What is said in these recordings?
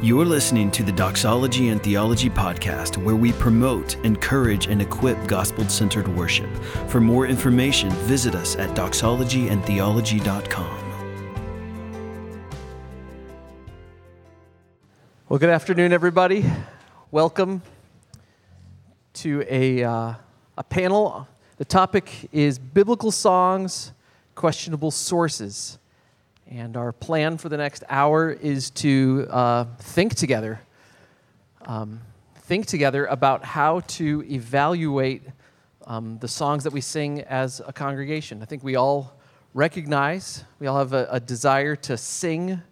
You're listening to the Doxology and Theology podcast, where we promote, encourage, and equip gospel centered worship. For more information, visit us at doxologyandtheology.com. Well, good afternoon, everybody. Welcome to a, uh, a panel. The topic is biblical songs, questionable sources. And our plan for the next hour is to uh, think together. Um, think together about how to evaluate um, the songs that we sing as a congregation. I think we all recognize, we all have a, a desire to sing.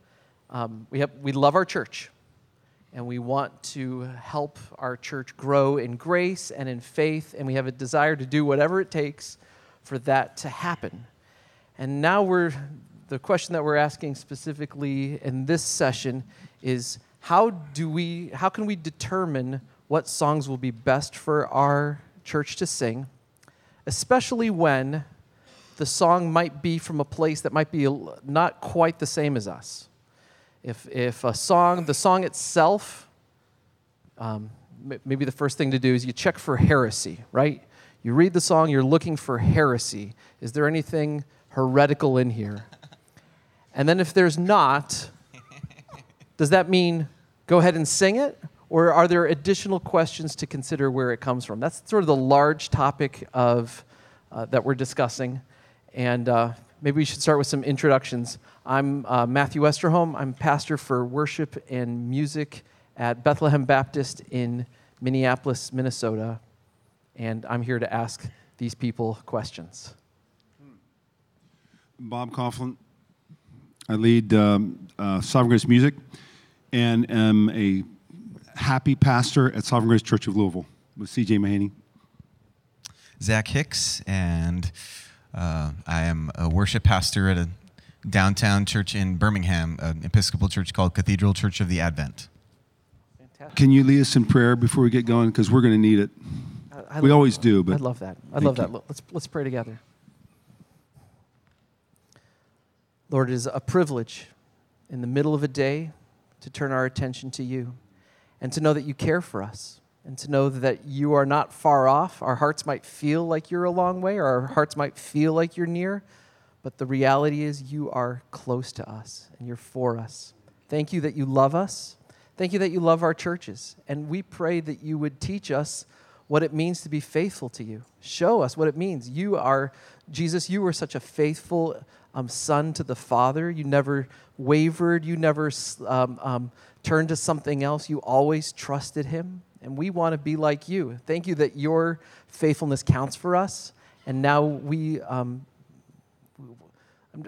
Um, we, have, we love our church, and we want to help our church grow in grace and in faith, and we have a desire to do whatever it takes for that to happen. And now we're the question that we're asking specifically in this session is how do we how can we determine what songs will be best for our church to sing especially when the song might be from a place that might be not quite the same as us. If if a song the song itself um, maybe the first thing to do is you check for heresy right? You read the song you're looking for heresy. Is there anything heretical in here and then if there's not, does that mean go ahead and sing it? Or are there additional questions to consider where it comes from? That's sort of the large topic of, uh, that we're discussing. And uh, maybe we should start with some introductions. I'm uh, Matthew Westerholm. I'm pastor for worship and music at Bethlehem Baptist in Minneapolis, Minnesota. And I'm here to ask these people questions. Bob Kauflin, I lead um, uh, Sovereign Grace Music and am a happy pastor at Sovereign Grace Church of Louisville with CJ Mahaney. Zach Hicks, and uh, I am a worship pastor at a downtown church in Birmingham, an Episcopal church called Cathedral Church of the Advent. Fantastic. Can you lead us in prayer before we get going? Because we're going to need it. I, I we always do, but I love that. I love you. that. Let's let's pray together. Lord, it is a privilege in the middle of a day to turn our attention to you and to know that you care for us and to know that you are not far off. Our hearts might feel like you're a long way, or our hearts might feel like you're near, but the reality is you are close to us and you're for us. Thank you that you love us. Thank you that you love our churches. And we pray that you would teach us what it means to be faithful to you. Show us what it means. You are, Jesus, you were such a faithful um, son to the Father. You never wavered. You never um, um, turned to something else. You always trusted Him. And we want to be like you. Thank you that your faithfulness counts for us. And now we, um,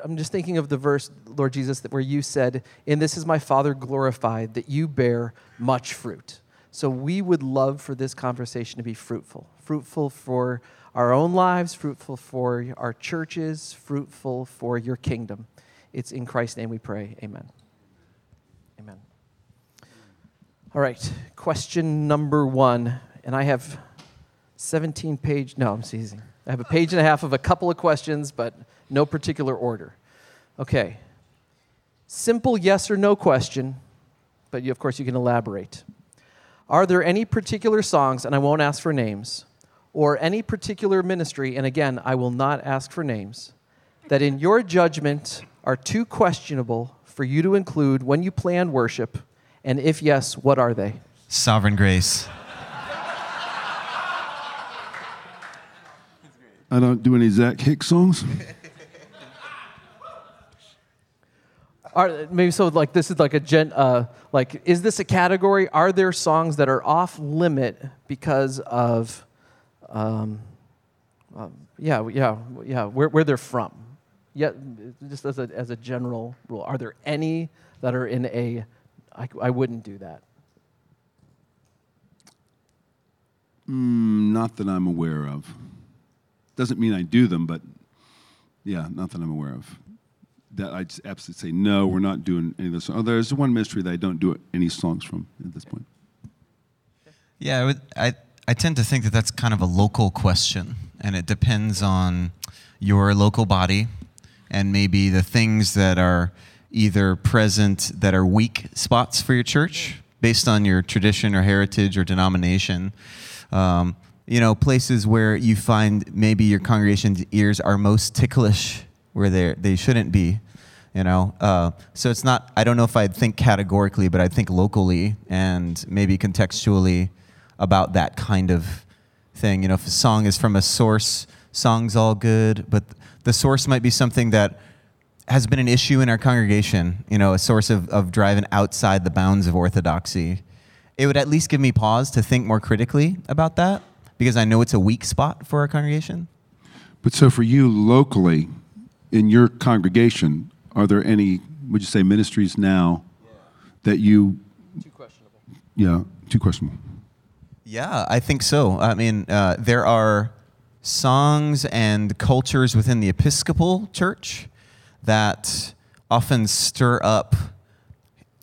I'm just thinking of the verse, Lord Jesus, that where you said, "In this is my Father glorified, that you bear much fruit." So we would love for this conversation to be fruitful, fruitful for our own lives, fruitful for our churches, fruitful for your kingdom. It's in Christ's name we pray. Amen. Amen. All right, question number one. And I have 17 page, no, I'm teasing. I have a page and a half of a couple of questions, but no particular order. Okay. Simple yes or no question, but you, of course you can elaborate. Are there any particular songs, and I won't ask for names, or any particular ministry, and again, I will not ask for names, that in your judgment are too questionable for you to include when you plan worship? And if yes, what are they? Sovereign grace. I don't do any Zach Hicks songs. Are, maybe so like this is like a gen uh, like is this a category are there songs that are off limit because of um, um, yeah, yeah, yeah, where, where they're from. Yeah, just as a, as a general rule. Are there any that are in a, I, I wouldn't do that? Mm, not that I'm aware of. Doesn't mean I do them, but yeah, not that I'm aware of. That I just absolutely say, no, we're not doing any of this. Oh, there's one mystery that I don't do any songs from at this point. Yeah, I, would, I I tend to think that that's kind of a local question, and it depends on your local body and maybe the things that are either present that are weak spots for your church based on your tradition or heritage or denomination. Um, you know, places where you find maybe your congregation's ears are most ticklish where they they shouldn't be. You know, uh, so it's not. I don't know if I'd think categorically, but I think locally and maybe contextually about that kind of thing. You know, if a song is from a source, song's all good, but the source might be something that has been an issue in our congregation, you know, a source of, of driving outside the bounds of orthodoxy. It would at least give me pause to think more critically about that because I know it's a weak spot for our congregation. But so for you locally, in your congregation, are there any, would you say, ministries now that you, Too questionable. yeah, too questionable? Yeah, I think so. I mean, uh, there are songs and cultures within the Episcopal Church that often stir up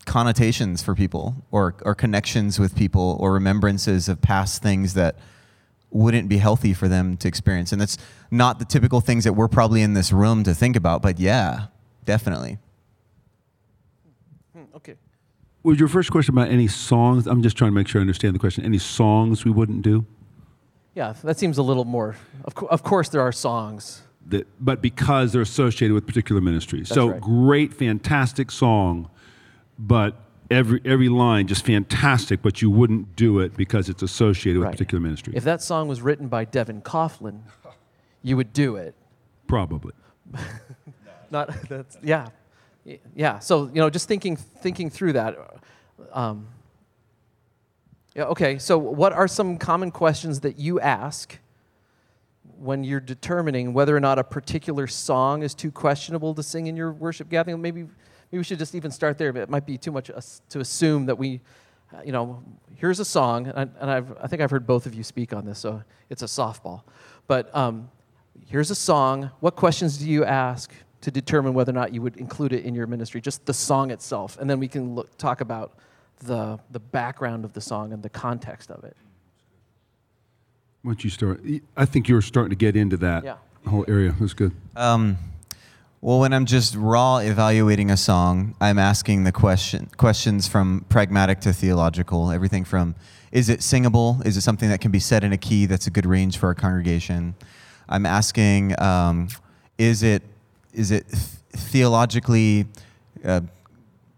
connotations for people or, or connections with people or remembrances of past things that wouldn't be healthy for them to experience. And that's not the typical things that we're probably in this room to think about, but yeah, definitely. Hmm, okay. Was your first question about any songs? I'm just trying to make sure I understand the question. Any songs we wouldn't do? Yeah, that seems a little more. Of, co- of course, there are songs. That, but because they're associated with particular ministries. That's so right. great, fantastic song, but every every line just fantastic, but you wouldn't do it because it's associated with Right. particular ministry. If that song was written by Devon Kauflin, you would do it. Probably. Not that's yeah, yeah. So you know, just thinking thinking through that. Um, yeah. Okay. So what are some common questions that you ask when you're determining whether or not a particular song is too questionable to sing in your worship gathering? Maybe maybe we should just even start there. But it might be too much to assume that we. You know, here's a song, and, and I've, I think I've heard both of you speak on this, so it's a softball. But um, here's a song. What questions do you ask to determine whether or not you would include it in your ministry? Just the song itself, and then we can look, talk about the the background of the song and the context of it. Once you start, I think you're starting to get into that Yeah. whole area. That's good. Um, well, when I'm just raw evaluating a song, I'm asking the question questions from pragmatic to theological. Everything from is it singable? Is it something that can be said in a key that's a good range for our congregation? I'm asking um, is it is it th- theologically uh,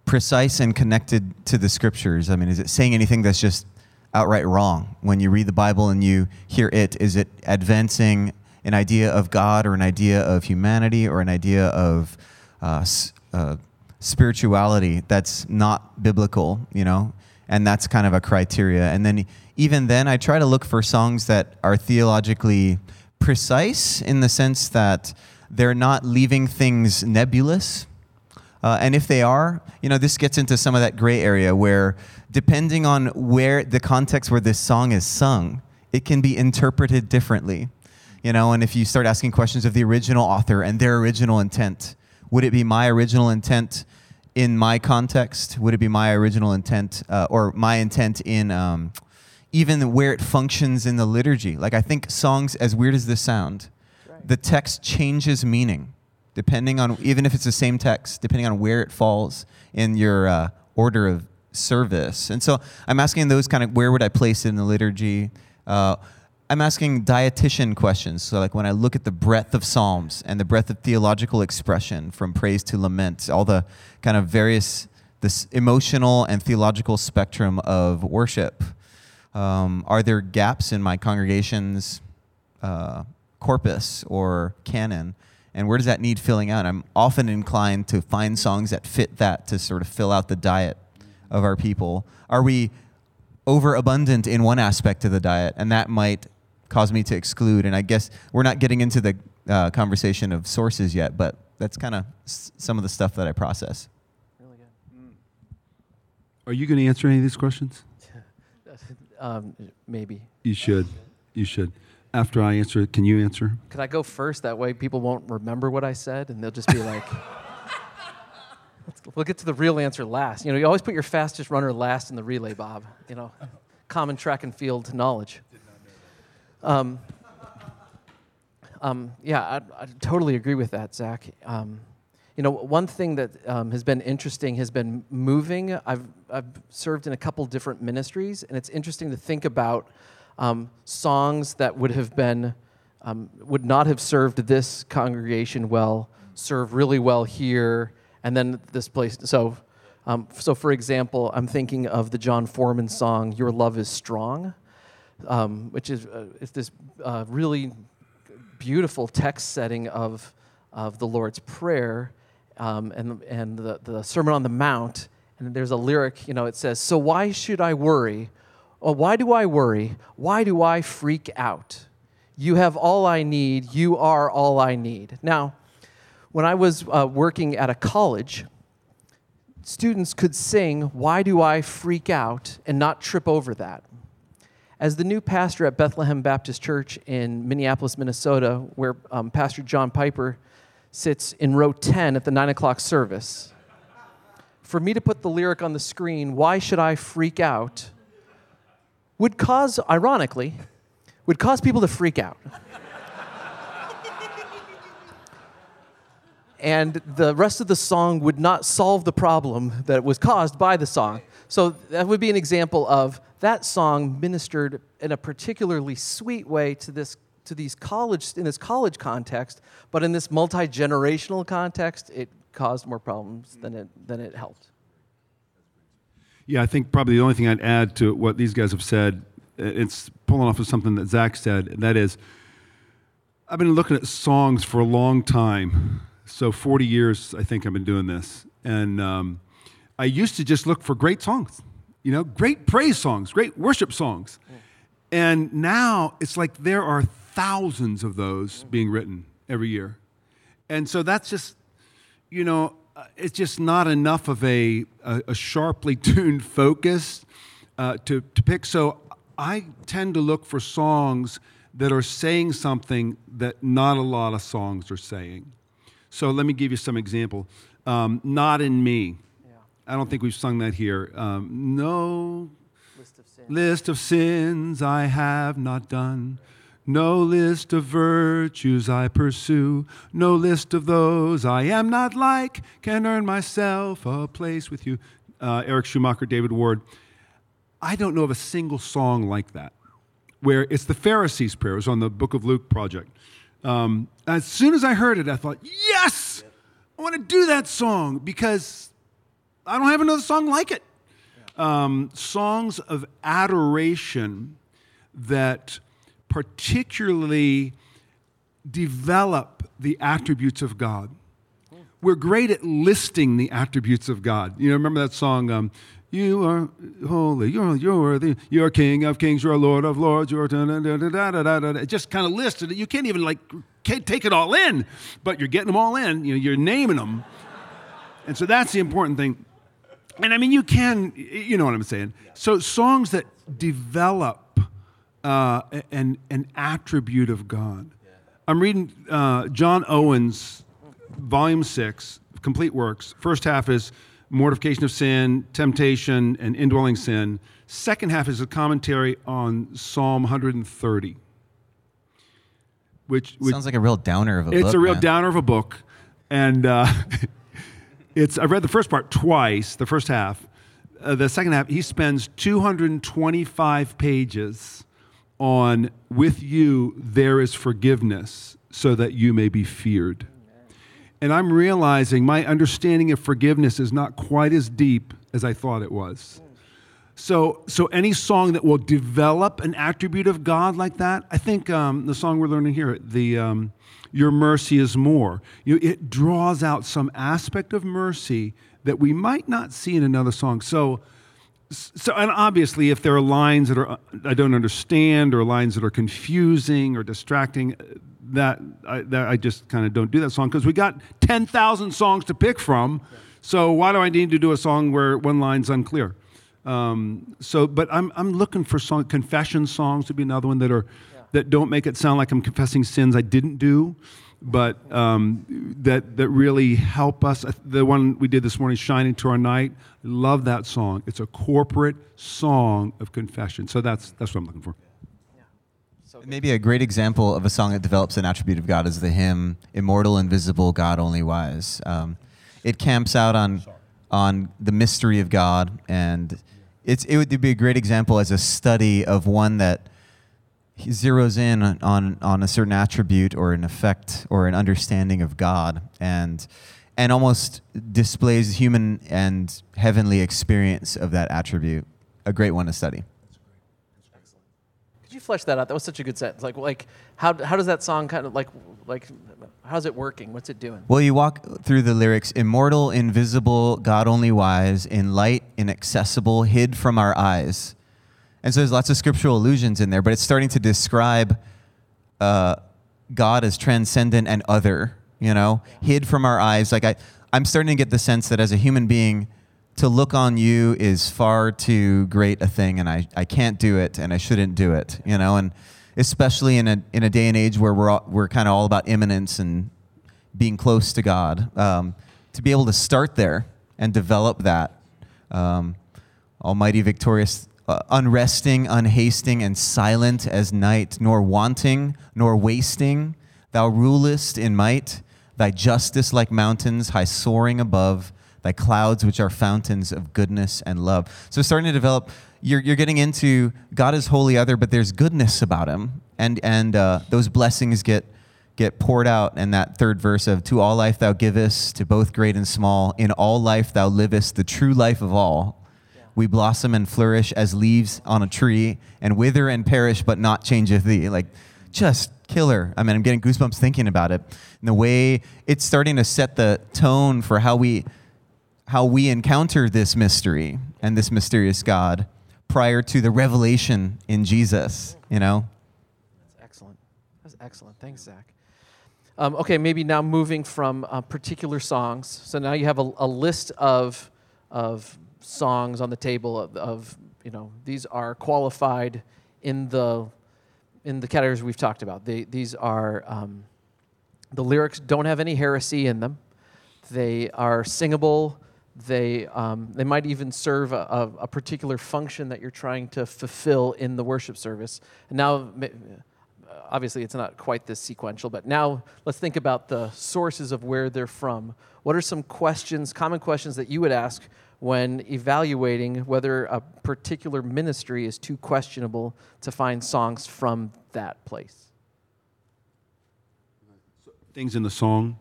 precise and connected to the scriptures? I mean, is it saying anything that's just outright wrong? When you read the Bible and you hear it, is it advancing an idea of God or an idea of humanity or an idea of uh, uh, spirituality that's not biblical, you know? And that's kind of a criteria. And then even then, I try to look for songs that are theologically precise in the sense that they're not leaving things nebulous. Uh, and if they are, you know, this gets into some of that gray area where, depending on where the context where this song is sung, it can be interpreted differently. You know, and if you start asking questions of the original author and their original intent, would it be my original intent in my context? Would it be my original intent uh, or my intent in um, even where it functions in the liturgy? Like, I think songs, as weird as this sound, the text changes meaning depending on even if it's the same text depending on where it falls in your uh, order of service. And so i'm asking those kind of where would i place it in the liturgy? Uh, i'm asking dietitian questions. So like when i look at the breadth of psalms and the breadth of theological expression from praise to lament all the kind of various this emotional and theological spectrum of worship um, are there gaps in my congregation's uh, corpus or canon? And where does that need filling out? I'm often inclined to find songs that fit that to sort of fill out the diet of our people. Are we overabundant in one aspect of the diet? And that might cause me to exclude. And I guess we're not getting into the uh, conversation of sources yet, but that's kind of s- some of the stuff that I process. Really good. Are you going to answer any of these questions? Um, maybe. You should. You should. After I answer it, can you answer? Could I go first? That way people won't remember what I said and they'll just be like, we'll get to the real answer last. You know, you always put your fastest runner last in the relay, Bob. You know, common track and field knowledge. Um, um, yeah, I, I totally agree with that, Zach. Um, you know, one thing that um, has been interesting has been moving. I've, I've served in a couple different ministries, and it's interesting to think about um, songs that would have been, um, would not have served this congregation well, serve really well here, and then this place. So, um, so for example, I'm thinking of the Jon Foreman song "Your Love Is Strong," um, which is uh, it's this uh, really beautiful text setting of of the Lord's Prayer um, and, and the, the Sermon on the Mount, and there's a lyric, you know, it says, So why should I worry? Well, why do I worry? Why do I freak out? You have all I need. You are all I need. Now, when I was uh, working at a college, students could sing, Why do I freak out? and not trip over that. As the new pastor at Bethlehem Baptist Church in Minneapolis, Minnesota, where um, Pastor John Piper sits in row 10 at the 9 o'clock service. For me to put the lyric on the screen, Why Should I Freak Out? Would cause, ironically, would cause people to freak out. and the rest of the song would not solve the problem that was caused by the song. So that would be an example of that song ministered in a particularly sweet way to this to these college in this college context, but in this multi generational context, it caused more problems than it than it helped. Yeah, I think probably the only thing I'd add to what these guys have said, it's pulling off of something that Zach said, and that is, I've been looking at songs for a long time. So 40 years, I think I've been doing this, and um, I used to just look for great songs, you know, great praise songs, great worship songs. And now it's like there are thousands of those being written every year. And so that's just, you know, uh, it's just not enough of a, a, a sharply tuned focus uh, to, to pick. So I tend to look for songs that are saying something that not a lot of songs are saying. So let me give you some example. Um, not in me. Yeah. I don't think we've sung that here. Um, no list of, list of sins I have not done. No list of virtues I pursue, no list of those I am not like can earn myself a place with you. Uh, Eric Schumacher, David Ward. I don't know of a single song like that, where it's the Pharisees' prayer. It was on the Book of Luke project. Um, as soon as I heard it, I thought, yes, I want to do that song because I don't have another song like it. Um, songs of adoration that particularly develop the attributes of God. We're great at listing the attributes of God. You know, remember that song, um, You are holy, you're, you're worthy, you're King of kings, you're Lord of lords, you're da da da da da da da. It just kind of listed it. You can't even like can't take it all in, but you're getting them all in. You know, you're naming them. And so that's the important thing. And I mean, you can, you know what I'm saying. So songs that develop uh, an, an attribute of God. I'm reading uh, John Owen's volume six, complete works. First half is mortification of sin, temptation, and indwelling sin. Second half is a commentary on Psalm 130. Which, which sounds like a real downer of a it's book. It's a real man. downer of a book, and uh, it's I've read the first part twice, the first half. Uh, the second half, he spends 225 pages on with you there is forgiveness so that you may be feared. And I'm realizing my understanding of forgiveness is not quite as deep as I thought it was. So, so any song that will develop an attribute of God like that, I think um, the song we're learning here, the um, "Your Mercy Is More," you know, it draws out some aspect of mercy that we might not see in another song. So, so and obviously if there are lines that are i don't understand or lines that are confusing or distracting that i, that I just kind of don't do that song because we got 10000 songs to pick from so why do i need to do a song where one line's unclear um, so but I'm, I'm looking for song confession songs to be another one that are yeah. that don't make it sound like i'm confessing sins i didn't do but um, that, that really help us. The one we did this morning, Shine Into Our Night, love that song. It's a corporate song of confession. So that's, that's what I'm looking for. So Maybe a great example of a song that develops an attribute of God is the hymn "Immortal, Invisible, God Only Wise." Um, it camps out on on the mystery of God, and it's it would be a great example as a study of one that he zeroes in on, on a certain attribute or an effect or an understanding of God, and and almost displays human and heavenly experience of that attribute. A great one to study. Excellent. Could you flesh that out? That was such a good sentence. Like, like how, how does that song kind of like, like, how's it working? What's it doing? Well, you walk through the lyrics immortal, invisible, God only wise, in light, inaccessible, hid from our eyes. And so there's lots of scriptural allusions in there, but it's starting to describe uh, God as transcendent and other, you know, hid from our eyes. Like, I, I'm starting to get the sense that as a human being, to look on you is far too great a thing, and I, I can't do it, and I shouldn't do it, you know, and especially in a, in a day and age where we're, all, we're kind of all about immanence and being close to God, um, to be able to start there and develop that. Um, Almighty, victorious, uh, unresting, unhasting, and silent as night, nor wanting, nor wasting. Thou rulest in might, thy justice like mountains, high soaring above thy clouds, which are fountains of goodness and love. So, starting to develop, you're, you're getting into God is holy other, but there's goodness about him. And, and uh, those blessings get, get poured out. And that third verse of, To all life thou givest, to both great and small, in all life thou livest, the true life of all. We blossom and flourish as leaves on a tree, and wither and perish, but not changeth thee. Like, just killer. I mean, I'm getting goosebumps thinking about it. And the way it's starting to set the tone for how we how we encounter this mystery and this mysterious God prior to the revelation in Jesus, you know? That's excellent. That's excellent. Thanks, Zach. Um, okay, maybe now moving from uh, particular songs. So now you have a, a, list of, of songs on the table of, of, you know, these are qualified in the, in the categories we've talked about. They, these are, um, the lyrics don't have any heresy in them. They are singable they, um, they might even serve a, a, a, particular function that you're trying to fulfill in the worship service. And now, obviously, it's not quite this sequential, but now let's think about the sources of where they're from. What are some questions, common questions that you would ask when evaluating whether a particular ministry is too questionable to find songs from that place? Things in the song,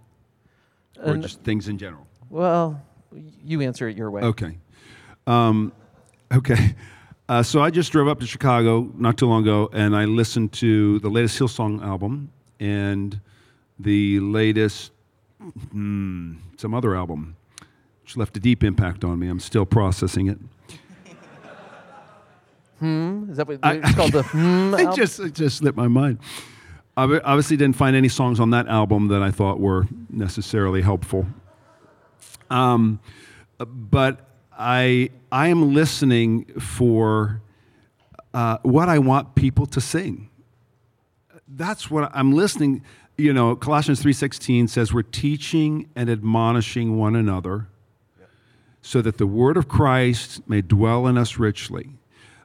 or and, just things in general? Well, you answer it your way. Okay. Um, okay. Uh, so I just drove up to Chicago not too long ago, and I listened to the latest Hillsong album and the latest hmm, some other album, which left a deep impact on me. I'm still processing it. Hmm? Is that what I, it's called? The hmm? It just it just slipped my mind. I obviously didn't find any songs on that album that I thought were necessarily helpful. Um, but I, I am listening for uh, what I want people to sing. That's what I'm listening. You know, Colossians 3:16 says we're teaching and admonishing one another so that the word of Christ may dwell in us richly.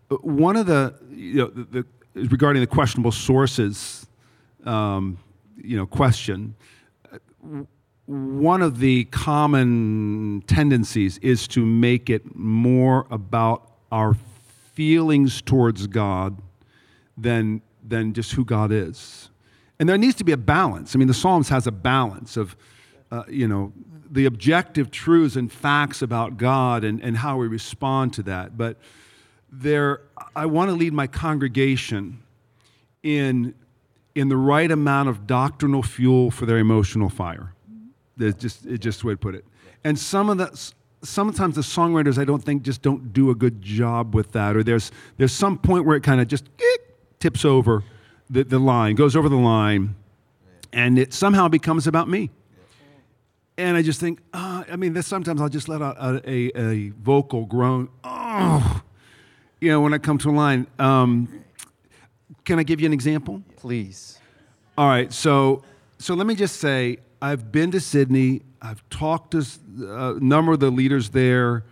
Uh, one of the, you know, the, the regarding the questionable sources, um, you know, question one of the common tendencies is to make it more about our feelings towards God than, than just who God is. And there needs to be a balance. I mean, the Psalms has a balance of, uh, you know, the objective truths and facts about God and, and how we respond to that. But there, I want to lead my congregation in, in the right amount of doctrinal fuel for their emotional fire. That's just it's just the way to put it. And some of the sometimes the songwriters I don't think just don't do a good job with that, or there's there's some point where it kind of just eh, tips over the, the line, goes over the line, and it somehow becomes about me. And I just think, uh, I mean, this, sometimes I'll just let out a, a, a, vocal groan. Oh, you know, when I come to a line. Um, can I give you an example? Please. All right. So, so let me just say, I've been to Sydney. I've talked to uh, a number of the leaders there.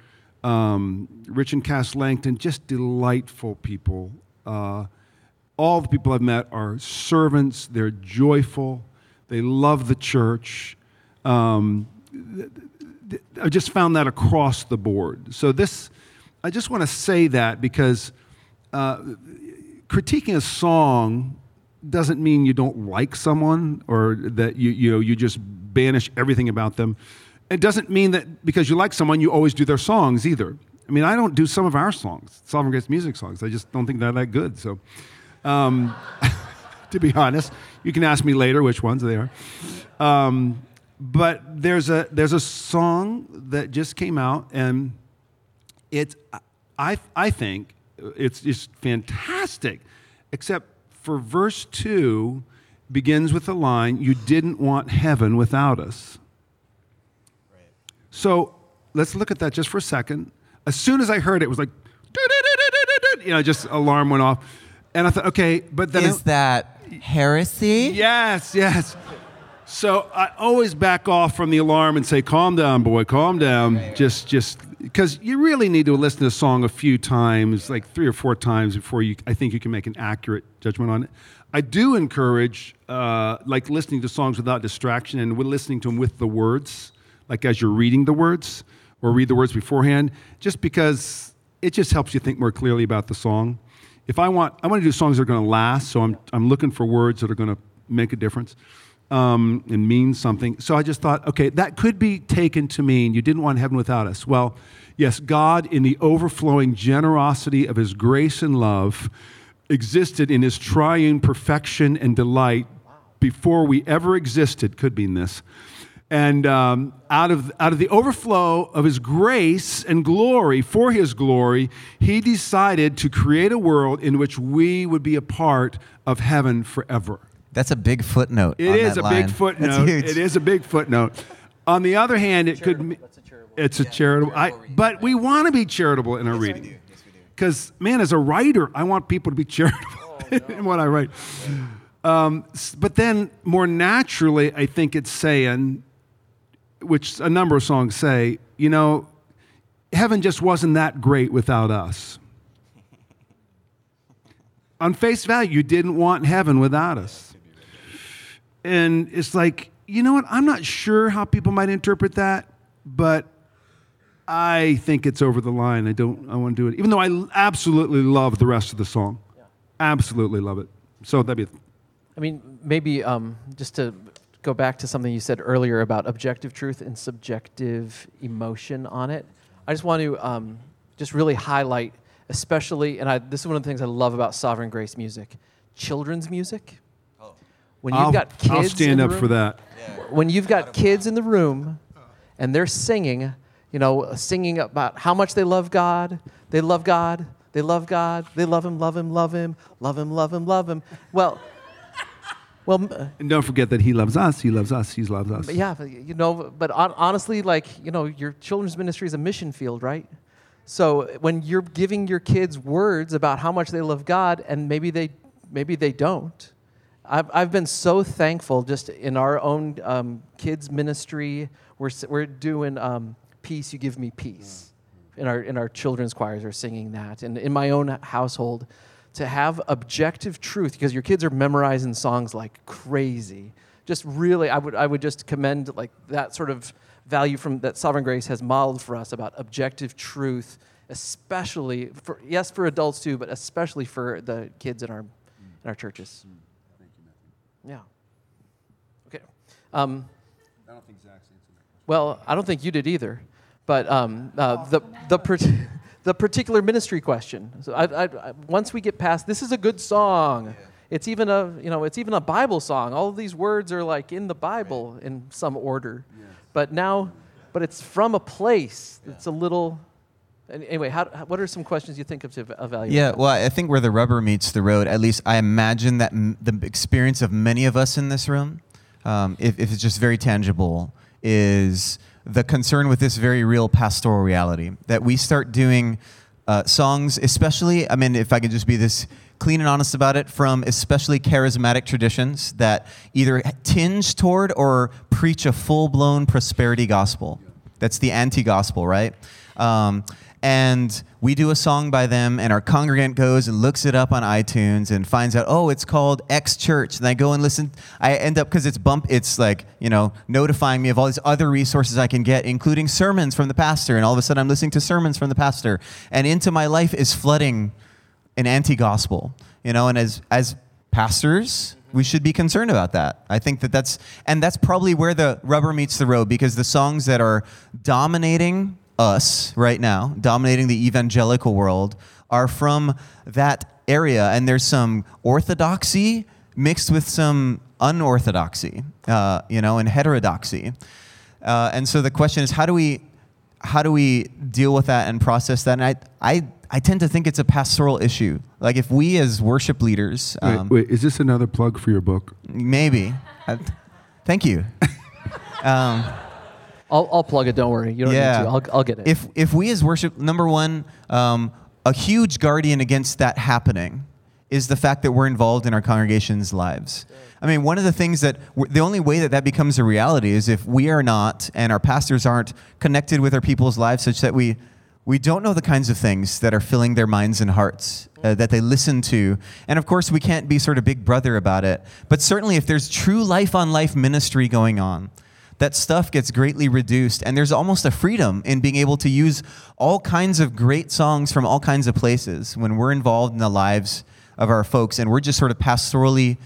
Um, Rich and Cass Langton, just delightful people. Uh, all the people I've met are servants. They're joyful. They love the church. Um, I just found that across the board. So this, I just want to say that because uh, critiquing a song doesn't mean you don't like someone or that you you know you just banish everything about them. It doesn't mean that because you like someone you always do their songs either. I mean, I don't do some of our songs, Sovereign Grace music songs. I just don't think they're that good. So, um, to be honest, you can ask me later which ones they are. Um, but there's a there's a song that just came out, and it's I I think it's just fantastic, except for verse two begins with the line, "You didn't want heaven without us." So let's look at that just for a second. As soon as I heard it, it was like, you know, just alarm went off, and I thought, okay, but then Is it- that heresy? Yes, yes. So I always back off from the alarm and say, "Calm down, boy, calm down." Just, just because you really need to listen to a song a few times, like three or four times, before you. I think you can make an accurate judgment on it. I do encourage, uh, like listening to songs without distraction and with listening to them with the words, like as you're reading the words or read the words beforehand, just because it just helps you think more clearly about the song. If I want, I want to do songs that are going to last, so I'm I'm looking for words that are going to make a difference um, and mean something. So I just thought, okay, that could be taken to mean you didn't want heaven without us. Well, yes, God, in the overflowing generosity of His grace and love, existed in His triune perfection and delight before we ever existed. Could mean this. And um, out, of, out of the overflow of his grace and glory, for his glory, he decided to create a world in which we would be a part of heaven forever. That's a big footnote. It on is that a big footnote. That's huge. It is a big footnote. On the other hand, it could. me- It's a charitable. I, but we want to be charitable in our reading. Because man, as a writer, I want people to be charitable in what I write. Um, but then, more naturally, I think it's saying, which a number of songs say, you know, heaven just wasn't that great without us. On face value, you didn't want heaven without us. And it's like, you know what? I'm not sure how people might interpret that, but I think it's over the line. I don't. I want to do it, even though I absolutely love the rest of the song. Absolutely love it. So that'd be. I mean, maybe um, just to go back to something you said earlier about objective truth and subjective emotion on it. I just want to um, just really highlight, especially, and I, this is one of the things I love about Sovereign Grace music, children's music. When you've I'll, got kids, I'll in stand the up room- for that. when you've got kids in the room and they're singing, you know, singing about how much they love God, they love God, they love God, they love Him, love Him, love Him, love Him, love Him, love Him. Well, well, And don't forget that He loves us. He loves us. He loves us. but yeah, you know, but honestly, like, you know, your children's ministry is a mission field, right? So when you're giving your kids words about how much they love God, and maybe they, maybe they don't, I've, I've been so thankful just in our own um, kids ministry. We're, we're doing um, Peace, You Give Me Peace. In our, in our children's choirs are singing that. And in my own household, to have objective truth, because your kids are memorizing songs like crazy. Just really, I would, I would just commend like that sort of value from that Sovereign Grace has modeled for us about objective truth, especially for, yes, for adults too, but especially for the kids in our, in our churches. Yeah. Okay. Um, I don't think Zach's answered that. well, I don't think you did either, but um, uh, the the per- the particular ministry question. So I, I, I, once we get past, this is a good song. It's even a you know it's even a Bible song. All of these words are like in the Bible in some order, but now, but it's from a place. It's a little. An- Anyway, how, how- what are some questions you think of to evaluate? Yeah, well, I think where the rubber meets the road, at least I imagine that m- the experience of many of us in this room, um, if, if it's just very tangible, is the concern with this very real pastoral reality that we start doing uh, songs, especially, I mean, if I could just be this clean and honest about it, from especially charismatic traditions that either tinge toward or preach a full blown prosperity gospel. That's the anti gospel, right? Um, and we do a song by them and our congregant goes and looks it up on itunes and finds out oh it's called x church. And i go and listen. I end up because it's bump it's like you know notifying me of all these other resources i can get including sermons from the pastor. And all of a sudden i'm listening to sermons from the pastor. And into my life is flooding an anti-gospel you know? And as as pastors we should be concerned about that. I think that that's and that's probably where the rubber meets the road because the songs that are dominating us right now, dominating the evangelical world, are from that area. And there's some orthodoxy mixed with some unorthodoxy, uh, you know, and heterodoxy. Uh, and so the question is, how do we, how do we deal with that and process that? And I, I, I tend to think it's a pastoral issue. Like if we as worship leaders, um, wait, wait, is this another plug for your book? Maybe. thank you. um, I'll, I'll plug it. Don't worry. You don't yeah. need to. I'll, I'll get it. If if we as worship, number one, um, a huge guardian against that happening is the fact that we're involved in our congregation's lives. I mean, one of the things that the only way that that becomes a reality is if we are not and our pastors aren't connected with our people's lives such that we we don't know the kinds of things that are filling their minds and hearts uh, that they listen to. And of course, we can't be sort of big brother about it. But certainly, if there's true life on life ministry going on, that stuff gets greatly reduced. And there's almost a freedom in being able to use all kinds of great songs from all kinds of places when we're involved in the lives of our folks and we're just sort of pastorally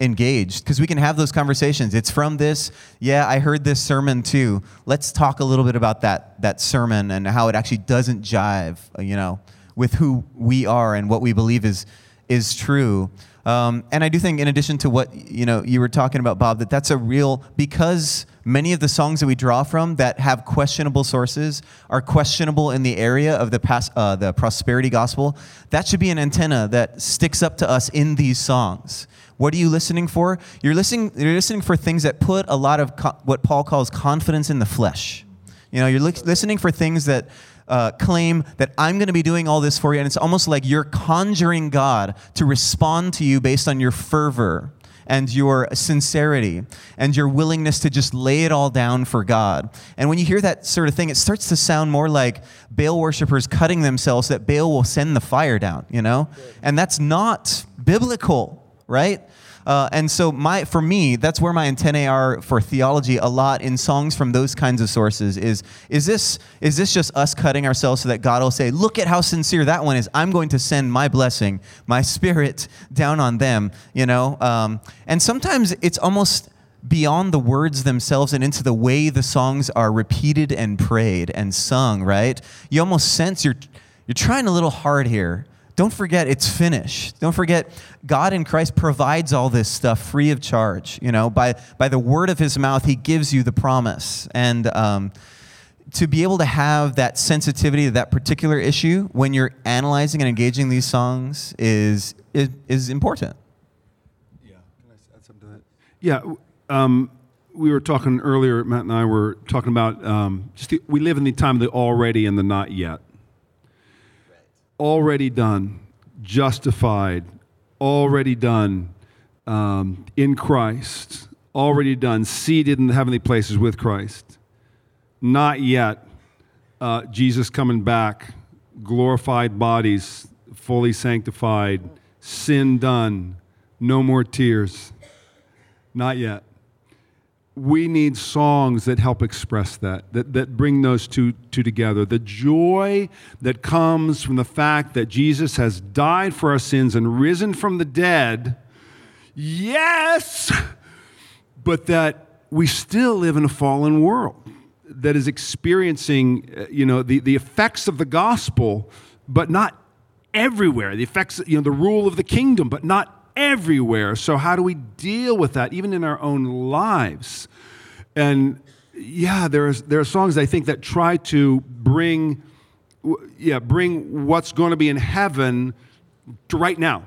engaged because we can have those conversations. It's from this, yeah, I heard this sermon too. Let's talk a little bit about that that sermon and how it actually doesn't jive, uh, you know, with who we are and what we believe is is true. Um, and I do think, in addition to what you know, you were talking about, Bob, that that's a real because many of the songs that we draw from that have questionable sources are questionable in the area of the uh, the prosperity gospel. That should be an antenna that sticks up to us in these songs. What are you listening for? You're listening. You're listening for things that put a lot of co- what Paul calls confidence in the flesh. You know, you're li- listening for things that uh, claim that I'm going to be doing all this for you. And it's almost like you're conjuring God to respond to you based on your fervor and your sincerity and your willingness to just lay it all down for God. And when you hear that sort of thing, it starts to sound more like Baal worshippers cutting themselves that Baal will send the fire down, you know? And that's not biblical, right? Uh, and so my, for me, that's where my antennae are for theology a lot in songs from those kinds of sources. Is is this is this just us cutting ourselves so that God will say, "Look at how sincere that one is. I'm going to send my blessing, my Spirit down on them." You know, um, and sometimes it's almost beyond the words themselves and into the way the songs are repeated and prayed and sung. Right? You almost sense you're you're trying a little hard here don't forget it's finished. Don't forget God in Christ provides all this stuff free of charge. You know, by, by the word of his mouth, he gives you the promise. And um, to be able to have that sensitivity to that particular issue when you're analyzing and engaging these songs is, is, is important. Yeah, can I add something to that? Yeah. Um, we were talking earlier, Matt and I were talking about um, just the, we live in the time of the already and the not yet already done, justified, already done um, in Christ, already done, seated in the heavenly places with Christ. Not yet uh, Jesus coming back, glorified bodies, fully sanctified, sin done, no more tears. Not yet we need songs that help express that, that, that bring those two, two together. The joy that comes from the fact that Jesus has died for our sins and risen from the dead, yes, but that we still live in a fallen world that is experiencing uh, you know, the, the effects of the gospel, but not everywhere. The effects, you know, the rule of the kingdom, but not everywhere. So, how do we deal with that, even in our own lives? And yeah, there's there are songs I think that try to bring, yeah, bring what's going to be in heaven to right now.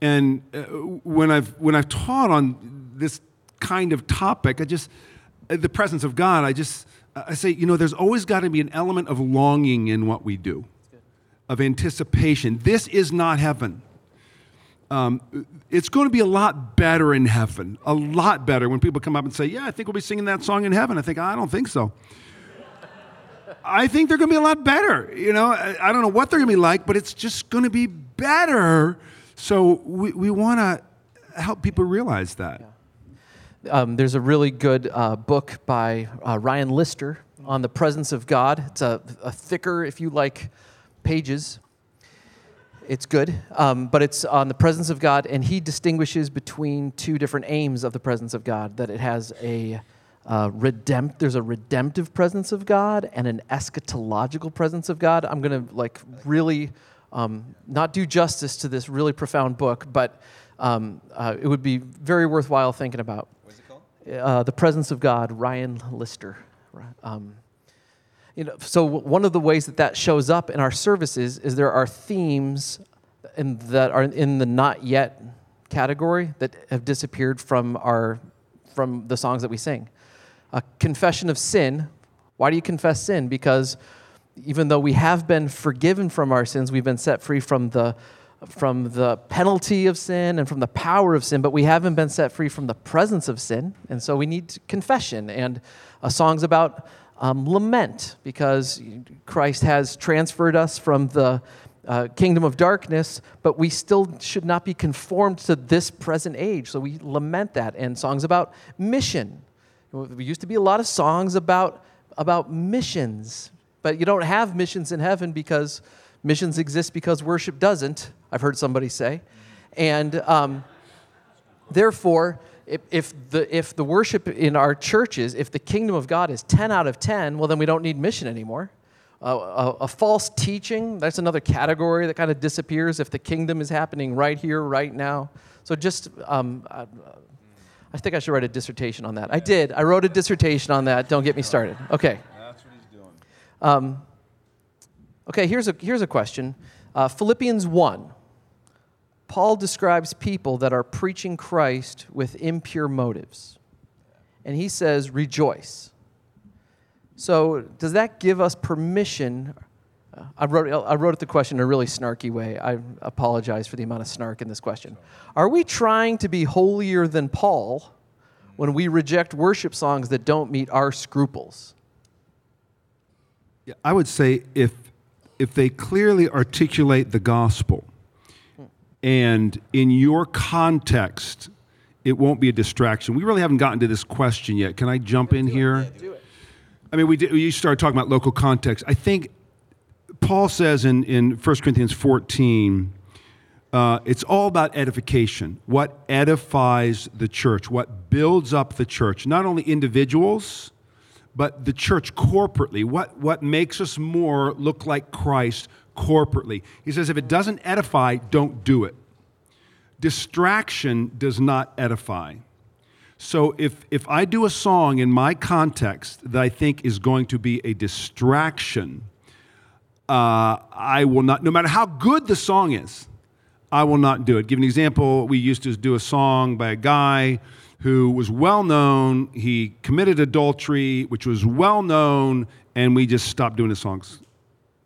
And uh, when I've when I've taught on this kind of topic, I just uh, the presence of God, I just I say, you know, there's always got to be an element of longing in what we do, of anticipation. This is not heaven um, it's going to be a lot better in heaven. A lot better when people come up and say, Yeah, I think we'll be singing that song in heaven. I think, I don't think so. I think they're going to be a lot better. You know, I, don't know what they're going to be like, but it's just going to be better. So we, we want to help people realize that. Um, there's a really good uh, book by uh, Ryan Lister on the presence of God. It's a, a thicker, if you like, pages. It's good, um, but it's on the presence of God, and he distinguishes between two different aims of the presence of God. That it has a uh, redempt, there's a redemptive presence of God and an eschatological presence of God. I'm going to like really um, not do justice to this really profound book, but um, uh, it would be very worthwhile thinking about. What's it called? Uh, the presence of God, Ryan Lister. Um, you know, so one of the ways that that shows up in our services is there are themes in, that are in the not yet category that have disappeared from our from the songs that we sing. A confession of sin. Why do you confess sin? Because even though we have been forgiven from our sins, we've been set free from the from the penalty of sin and from the power of sin, but we haven't been set free from the presence of sin. And so we need confession. And a song's about um, lament because Christ has transferred us from the uh, kingdom of darkness, but we still should not be conformed to this present age. So we lament that. And songs about mission. There used to be a lot of songs about, about missions, but you don't have missions in heaven because missions exist because worship doesn't, I've heard somebody say. And um, therefore, if, if, the, if the worship in our churches, if the kingdom of God is 10 out of 10, well, then we don't need mission anymore. Uh, a, a, false teaching, that's another category that kind of disappears if the kingdom is happening right here, right now. So just, um, I, I think I should write a dissertation on that. I did. I wrote a dissertation on that. Don't get me started. Okay. That's what he's doing. Um, okay, here's a, here's a question uh, Philippians 1. Paul describes people that are preaching Christ with impure motives. And he says, rejoice. So, does that give us permission? I wrote, I wrote the question in a really snarky way. I apologize for the amount of snark in this question. Are we trying to be holier than Paul when we reject worship songs that don't meet our scruples? Yeah, I would say if, if they clearly articulate the gospel, and in your context, it won't be a distraction. We really haven't gotten to this question yet. Can I jump in here? I mean, we, did, we started talking about local context. I think Paul says in, in 1 Corinthians 14, uh, it's all about edification. What edifies the church, what builds up the church, not only individuals, but the church corporately. What, what makes us more look like Christ corporately. He says, if it doesn't edify, don't do it. Distraction does not edify. So if, if I do a song in my context that I think is going to be a distraction, uh, I will not, no matter how good the song is, I will not do it. Give an example. We used to do a song by a guy who was well known. He committed adultery, which was well known, and we just stopped doing the songs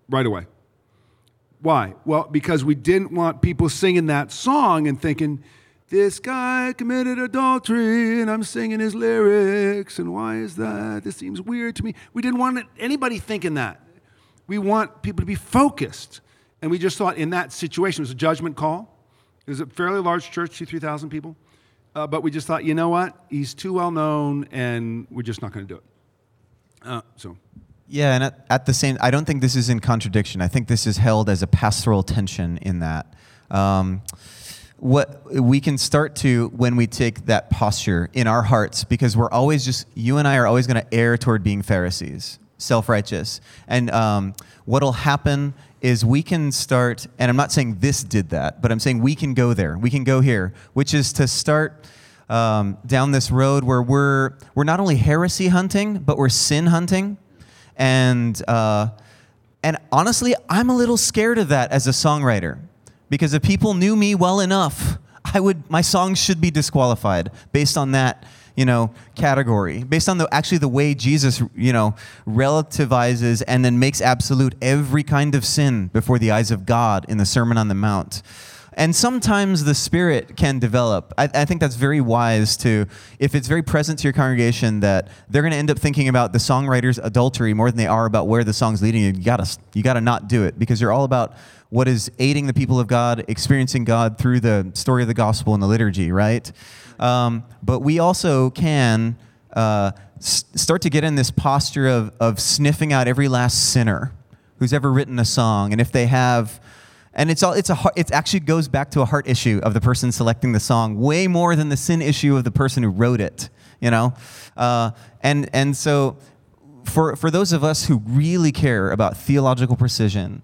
right away. Why? Well, because we didn't want people singing that song and thinking, this guy committed adultery and I'm singing his lyrics, and why is that? This seems weird to me. We didn't want anybody thinking that. We want people to be focused. And we just thought in that situation, it was a judgment call. It was a fairly large church, two, 3,000 people. Uh, but we just thought, you know what? He's too well known, and we're just not going to do it. Uh, so. Yeah, and at, at, the same, I don't think this is in contradiction. I think this is held as a pastoral tension in that. Um, what we can start to when we take that posture in our hearts, because we're always just, you and I are always going to err toward being Pharisees, self righteous. And um, what'll happen is we can start, and I'm not saying this did that, but I'm saying we can go there. We can go here, which is to start. Um, down this road where we're we're not only heresy hunting, but we're sin hunting and, uh, and honestly, I'm a little scared of that as a songwriter. Because if people knew me well enough, I would, my songs should be disqualified based on that you know category. Based on the actually the way jesus you know relativizes and then makes absolute every kind of sin before the eyes of god in the sermon on the mount and sometimes the spirit can develop. I, I, think that's very wise to, if it's very present to your congregation, that they're going to end up thinking about the songwriter's adultery more than they are about where the song's leading you. You gotta, you gotta not do it because you're all about what is aiding the people of God, experiencing God through the story of the gospel and the liturgy, right? Um, but we also can uh, s- start to get in this posture of, of sniffing out every last sinner who's ever written a song, and if they have and it's all it's a it actually goes back to a heart issue of the person selecting the song way more than the sin issue of the person who wrote it you know? Uh, and and so for for those of us who really care about theological precision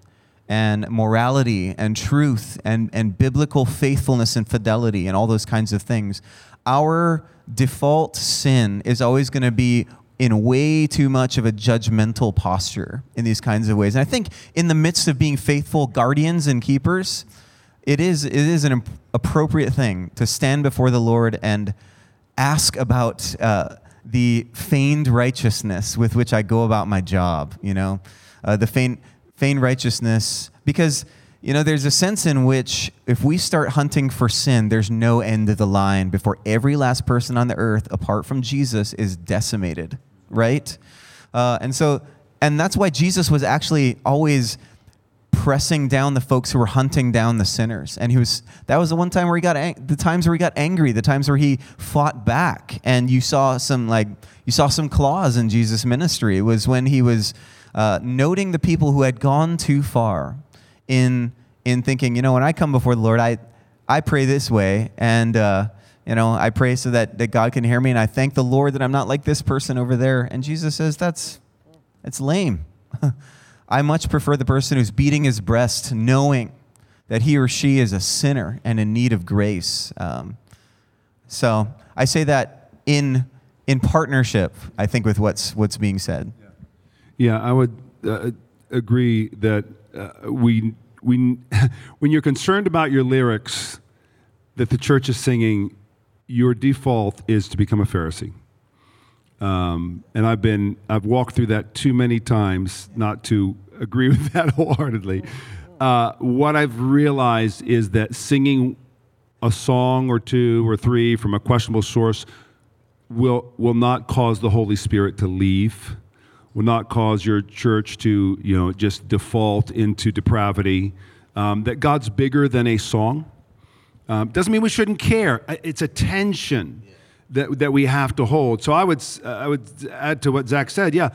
and morality and truth and and biblical faithfulness and fidelity and all those kinds of things our default sin is always going to be in way too much of a judgmental posture in these kinds of ways. And I think in the midst of being faithful guardians and keepers, it is, it is an appropriate thing to stand before the Lord and ask about uh, the feigned righteousness with which I go about my job, you know, uh, the feigned, feigned righteousness, because, you know, there's a sense in which if we start hunting for sin, there's no end of the line before every last person on the earth, apart from Jesus, is decimated right? Uh, and so, and that's why Jesus was actually always pressing down the folks who were hunting down the sinners. And he was that was the one time where he got ang- the times where he got angry, the times where he fought back, and you saw some like you saw some claws in Jesus' ministry. It was when he was uh, noting the people who had gone too far in in thinking, you know, when I come before the Lord, I I pray this way, and uh, you know, I pray so that, that God can hear me, and I thank the Lord that I'm not like this person over there. And Jesus says, that's, that's lame. I much prefer the person who's beating his breast, knowing that he or she is a sinner and in need of grace. Um, so I say that in, in partnership, I think, with what's, what's being said. Yeah, I would uh, agree that uh, we, we, when you're concerned about your lyrics that the church is singing, your default is to become a Pharisee. Um, and I've been, I've walked through that too many times not to agree with that wholeheartedly. Uh, what I've realized is that singing a song or two or three from a questionable source will, will not cause the Holy Spirit to leave, will not cause your church to, you know, just default into depravity. Um, that God's bigger than a song. Um, doesn't mean we shouldn't care. It's a tension that, that we have to hold. So I would, uh, I would add to what Zac said. Yeah,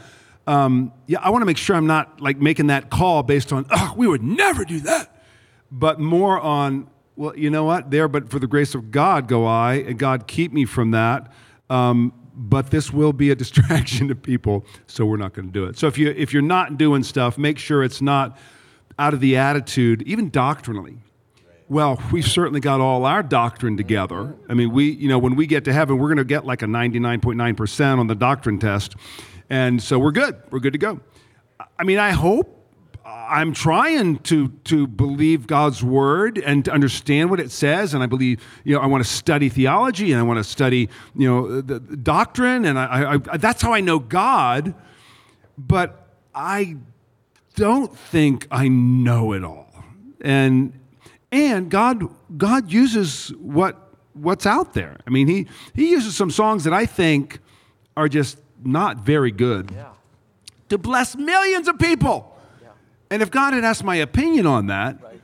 um, yeah. I want to make sure I'm not like making that call based on, oh, we would never do that, but more on, well, you know what? There, but for the grace of God go I, and God keep me from that. Um, but this will be a distraction to people, so we're not going to do it. So if you if you're not doing stuff, make sure it's not out of the attitude, even doctrinally well, we've certainly got all our doctrine together. I mean, we, you know, when we get to heaven, we're going to get like a 99.9% on the doctrine test. And so we're good. We're good to go. I mean, I hope I'm trying to to believe God's word and to understand what it says, and I believe you know I want to study theology and I want to study you know the, the doctrine, and I, I, that's how I know God. But I don't think I know it all, and and God, God uses what, what's out there. I mean, he, he uses some songs that I think are just not very good yeah. to bless millions of people. Yeah. And if God had asked my opinion on that, right.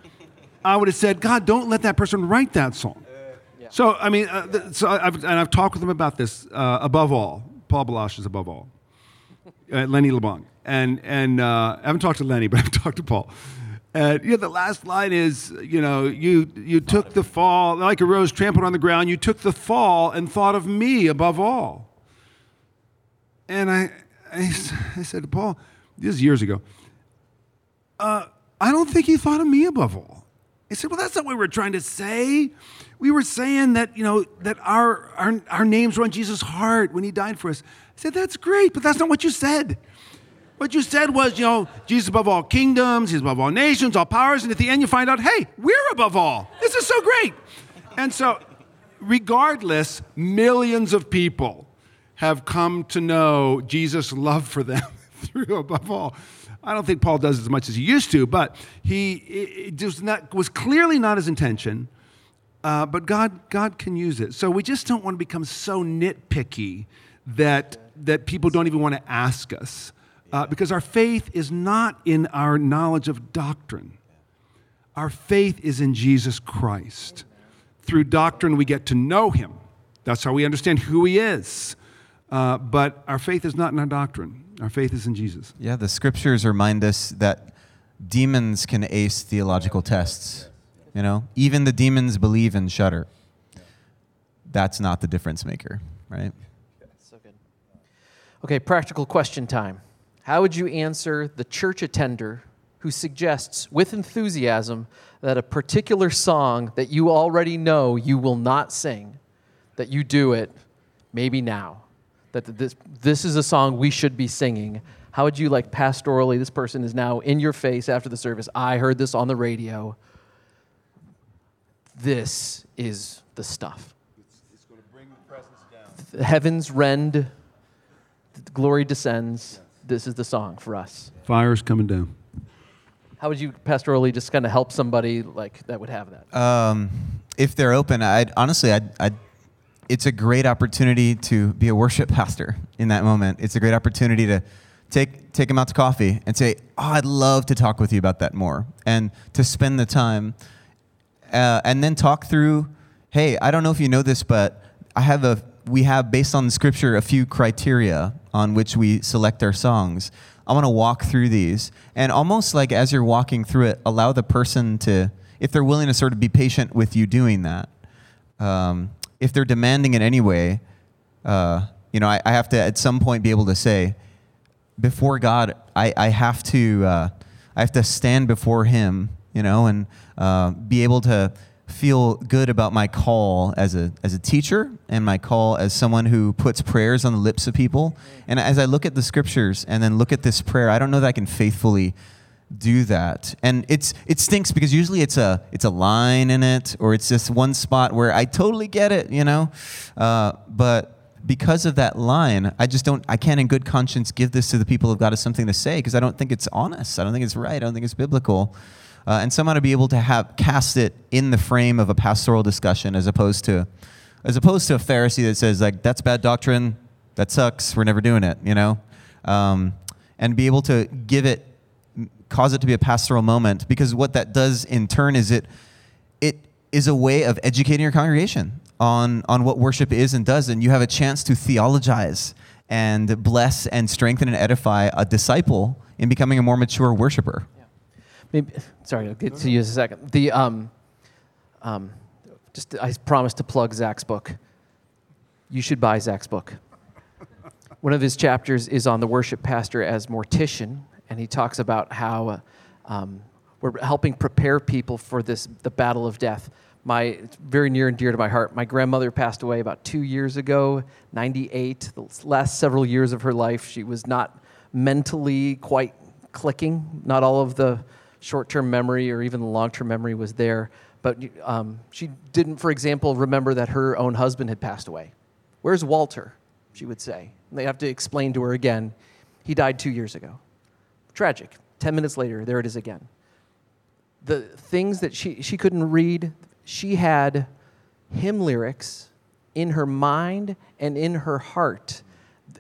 I would have said, God, don't let that person write that song. Uh, yeah. So, I mean, uh, so I've, and I've talked with him about this uh, above all. Paul Baloche is above all. Uh, Lenny LeBlanc. And, and uh, I haven't talked to Lenny, but I've talked to Paul. And you know, the last line is, you know, you, you took the fall, like a rose trampled on the ground, you took the fall and thought of me above all. And I, I, I said to Paul, this is years ago, uh, I don't think he thought of me above all. He said, well, that's not what we were trying to say. We were saying that, you know, that our, our, our names were on Jesus' heart when he died for us. I said, that's great, but that's not what you said. What you said was, you know, Jesus above all kingdoms, he's above all nations, all powers, and at the end you find out, hey, we're above all. This is so great. And so, regardless, millions of people have come to know Jesus' love for them through above all. I don't think Paul does as much as he used to, but he was, not, was clearly not his intention. Uh, but God, God can use it. So we just don't want to become so nitpicky that, that people don't even want to ask us. Uh, because our faith is not in our knowledge of doctrine. Our faith is in Jesus Christ. Through doctrine, we get to know him. That's how we understand who he is. Uh, but our faith is not in our doctrine, our faith is in Jesus. Yeah, the scriptures remind us that demons can ace theological tests. You know, even the demons believe and shudder. That's not the difference maker, right? So good. Okay, practical question time. How would you answer the church attender who suggests with enthusiasm that a particular song that you already know you will not sing, that you do it maybe now? That this, this is a song we should be singing. How would you, like pastorally, this person is now in your face after the service? I heard this on the radio. This is the stuff. It's, it's going to bring the presence down. The heavens rend, the glory descends. This is the song for us. Fire's coming down. How would you pastorally just kind of help somebody like that would have that? Um, if they're open, I'd honestly, I'd, I'd, it's a great opportunity to be a worship pastor in that moment. It's a great opportunity to take take them out to coffee and say, "Oh, I'd love to talk with you about that more," and to spend the time, uh, and then talk through. Hey, I don't know if you know this, but I have a we have based on the scripture a few criteria on which we select our songs. I want to walk through these and almost like as you're walking through it, allow the person to, if they're willing to sort of be patient with you doing that. Um, if they're demanding in any way, uh, you know, I, I, have to at some point be able to say, before God, I, I have to, uh, I have to stand before Him, you know, and uh, be able to feel good about my call as a as a teacher and my call as someone who puts prayers on the lips of people. And as I look at the scriptures and then look at this prayer, I don't know that I can faithfully do that. And it's it stinks because usually it's a it's a line in it or it's just one spot where I totally get it, you know. Uh, but because of that line, I just don't I can't in good conscience give this to the people of God as something to say because I don't think it's honest. I don't think it's right. I don't think it's biblical uh, and somehow to be able to have cast it in the frame of a pastoral discussion as opposed to as opposed to a Pharisee that says like that's bad doctrine, that sucks, we're never doing it, you know, um, and be able to give it, cause it to be a pastoral moment because what that does in turn is it it is a way of educating your congregation on on what worship is and does, and you have a chance to theologize and bless and strengthen and edify a disciple in becoming a more mature worshiper. Maybe, sorry, I'll get to you in a second. The, um, um, just I promised to plug Zac's book. You should buy Zac's book. One of his chapters is on the worship pastor as mortician, and he talks about how uh, um, we're helping prepare people for this the battle of death. My it's very near and dear to my heart. My grandmother passed away about two years ago, 98. The last several years of her life, she was not mentally quite clicking. Not all of the short term memory or even long term memory was there. But um, she didn't, for example, remember that her own husband had passed away. Where's Walter? She would say. And they have to explain to her again, he died two years ago. Tragic. Ten minutes later, there it is again. The things that she, she couldn't read, she had hymn lyrics in her mind and in her heart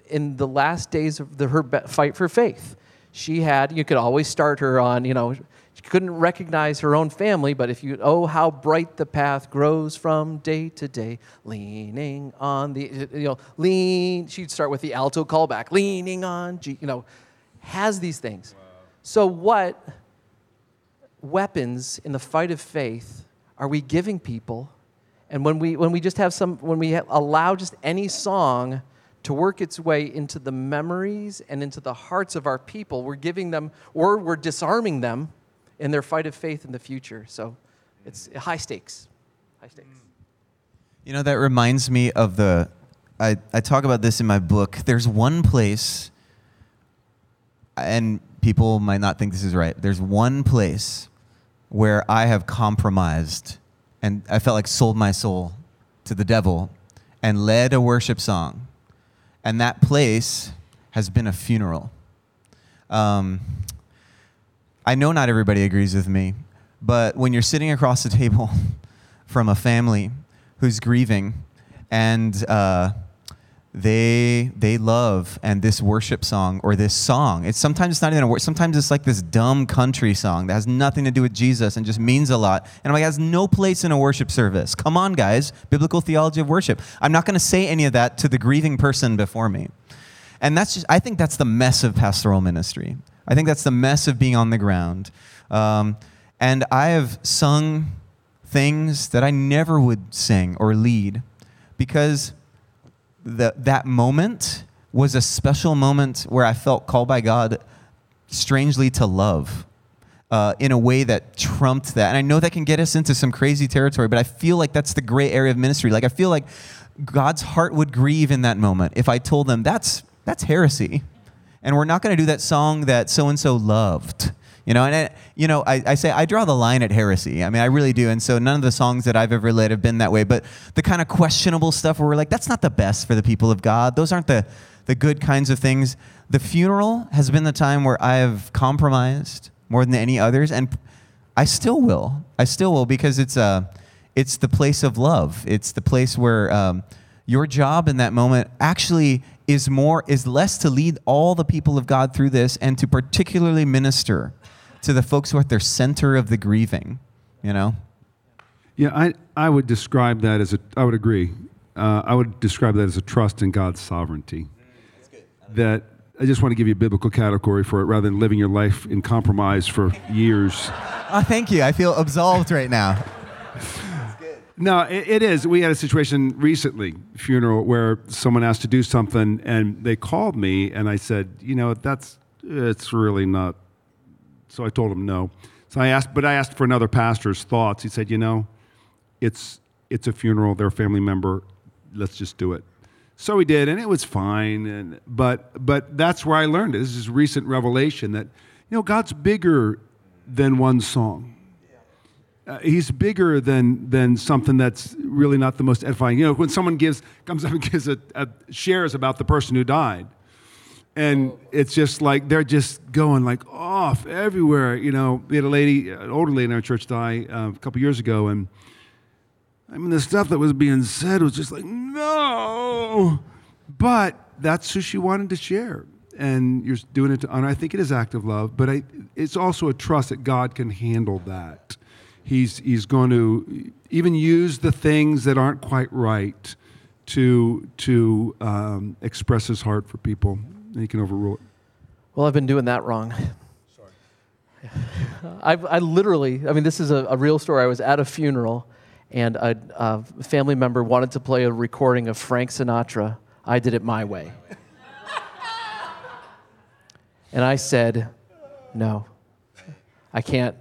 in the last days of the, her fight for faith she had, you could always start her on, you know, she couldn't recognize her own family, but if you, oh, how bright the path grows from day to day, leaning on the, you know, lean, she'd start with the alto callback, leaning on, G, you know, has these things. Wow. So, what weapons in the fight of faith are we giving people? And when we, when we just have some, when we allow just any song, to work its way into the memories and into the hearts of our people. We're giving them, or we're disarming them in their fight of faith in the future. So it's high stakes. High stakes. Mm. You know, that reminds me of the, I, I talk about this in my book. There's one place, and people might not think this is right. There's one place where I have compromised and I felt like sold my soul to the devil and led a worship song and that place has been a funeral. Um, I know not everybody agrees with me, but when you're sitting across the table from a family who's grieving and uh, they they love and this worship song or this song. It's sometimes it's not even a word sometimes it's like this dumb country song that has nothing to do with jesus and just means a lot. And i'm like has no place in a worship service. Come on guys. Biblical theology of worship. I'm not going to say any of that to the grieving person before me. And that's just i think that's the mess of pastoral ministry. I think that's the mess of being on the ground. Um, and i have sung things that i never would sing or lead because the, that moment was a special moment where I felt called by God strangely to love uh, in a way that trumped that. And I know that can get us into some crazy territory, but I feel like that's the gray area of ministry. Like I feel like God's heart would grieve in that moment if I told them that's that's heresy, and we're not going to do that song that so and so loved. You know, and it, you know, I, I say I draw the line at heresy. I mean, I really do. And so none of the songs that I've ever led have been that way. But the kind of questionable stuff where we're like, that's not the best for the people of God. Those aren't the the good kinds of things. The funeral has been the time where I have compromised more than any others, and I still will. I still will because it's uh, it's the place of love. It's the place where um, your job in that moment actually is more is less to lead all the people of God through this and to particularly minister to the folks who are at their center of the grieving, you know? Yeah, I, I would describe that as a, I would agree. Uh, I would describe that as a trust in God's sovereignty. That I just want to give you a biblical category for it rather than living your life in compromise for years. Oh, thank you. I feel absolved right now. No, it, it is. We had a situation recently, funeral, where someone asked to do something, and they called me, and I said, you know, that's it's really not so I told him no. So I asked, but I asked for another pastor's thoughts. He said, you know, it's it's a funeral. They're a family member. Let's just do it. So we did, and it was fine. And but but that's where I learned it. This is recent revelation that you know God's bigger than one song. Uh, he's bigger than than something that's really not the most edifying. You know, when someone gives comes up and gives a, a shares about the person who died, and it's just like they're just going like off everywhere. You know, we had a lady, an older lady in our church die uh, a couple years ago, and I mean the stuff that was being said was just like no, but that's who she wanted to share, and you're doing it to honor. I think it is active love, but I, it's also a trust that God can handle that. He's he's going to even use the things that aren't quite right to to um, express His heart for people he can overrule it. Well, I've been doing that wrong. Sorry. I, I literally, I mean, this is a, a, real story. I was at a funeral, and a, a family member wanted to play a recording of Frank Sinatra. I did it my way. and I said, no, I can't.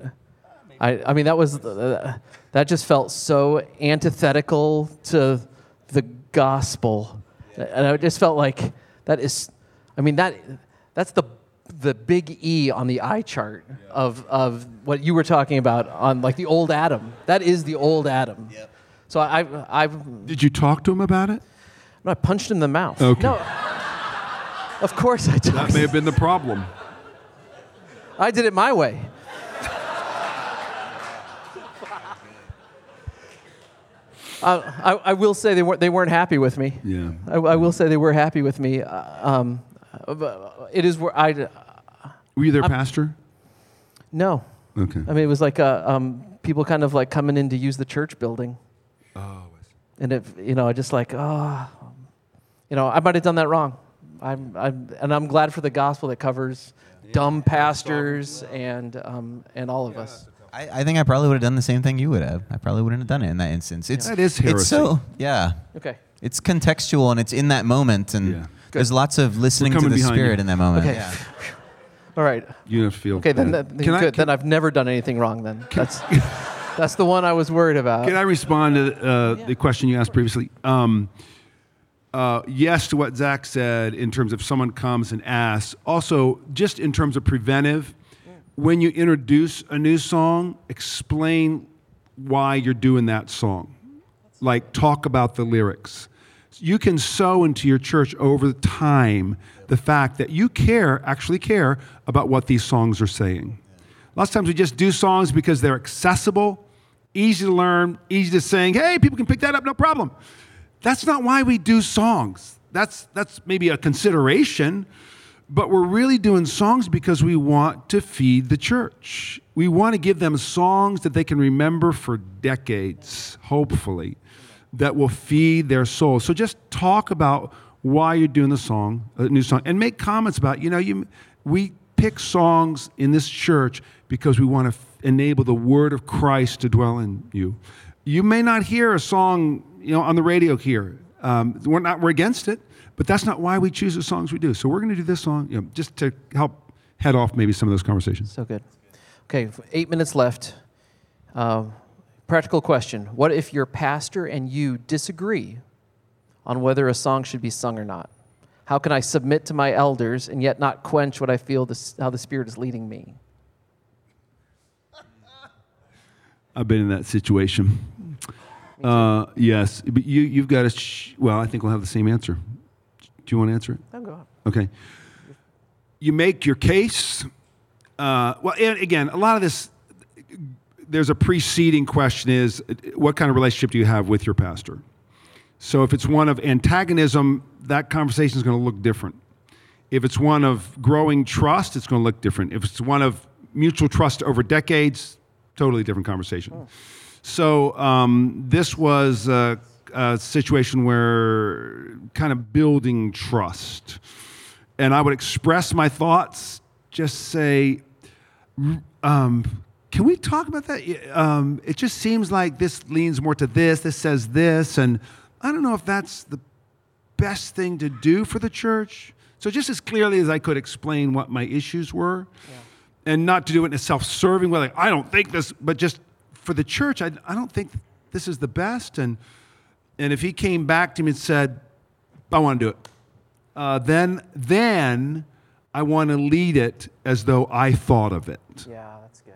I, I mean, that was, uh, that just felt so antithetical to the gospel. And I just felt like that is I mean, that, that's the, the big E on the eye chart yeah. of, of what you were talking about on like the old Adam. That is the old Adam. Yep. So I, I, Did you talk to him about it? No, I punched him in the mouth. Okay. No, of course I did. That may have been the problem. I did it my way. Uh, I, I, will say they weren't, they weren't happy with me. Yeah. I, I will say they were happy with me. Uh, um, it is where I. Uh, Were you their I'm, pastor? No. Okay. I mean, it was like uh, um, people kind of like coming in to use the church building. Oh. And if you know, I just like, oh, you know, I might have done that wrong. I'm, I'm, and I'm glad for the gospel that covers yeah. dumb pastors and um, and all of yeah. us. I, I, think I probably would have done the same thing you would have. I probably wouldn't have done it in that instance. It's that is heresy. It's so yeah. Okay. It's contextual and it's in that moment and. Yeah there's lots of listening to the spirit you. in that moment. Okay. Yeah. All right. You don't feel okay. Then, that, then good. I, can, then I've never done anything wrong. Then that's that's the one I was worried about. Can I respond to uh, yeah. the question you asked previously? Um, uh, yes to what Zac said in terms of someone comes and asks. Also, just in terms of preventive, when you introduce a new song, explain why you're doing that song. Like talk about the lyrics you can sow into your church over time the fact that you care, actually care, about what these songs are saying. Lots of times we just do songs because they're accessible, easy to learn, easy to sing. Hey, people can pick that up, no problem. That's not why we do songs. That's, that's maybe a consideration, but we're really doing songs because we want to feed the church. We want to give them songs that they can remember for decades, hopefully, that will feed their soul. So just talk about why you're doing the song, a new song, and make comments about, you know, you, we pick songs in this church because we want to f- enable the word of Christ to dwell in you. You may not hear a song, you know, on the radio here. Um, we're not we're against it, but that's not why we choose the songs we do. So we're going to do this song, you know, just to help head off maybe some of those conversations. So good. Okay, eight minutes left. Uh, practical question What if your pastor and you disagree on whether a song should be sung or not? How can I submit to my elders and yet not quench what I feel this, how the Spirit is leading me? I've been in that situation. Uh, yes, but you, you've got to, sh- well, I think we'll have the same answer. Do you want to answer it? Oh, go on. Okay. You make your case. Uh, well, and again, a lot of this, there's a preceding question is what kind of relationship do you have with your pastor? So if it's one of antagonism, that conversation is going to look different. If it's one of growing trust, it's going to look different. If it's one of mutual trust over decades, totally different conversation. So um, this was a, a situation where kind of building trust. And I would express my thoughts, just say, um, can we talk about that? Um, it just seems like this leans more to this, this says this, and I don't know if that's the best thing to do for the church. So, just as clearly as I could explain what my issues were, and not to do it in a self serving way, like, I don't think this, but just for the church, I, I don't think this is the best. And, and if he came back to me and said, I want to do it, uh, then, then I want to lead it as though I thought of it Yeah, that's good.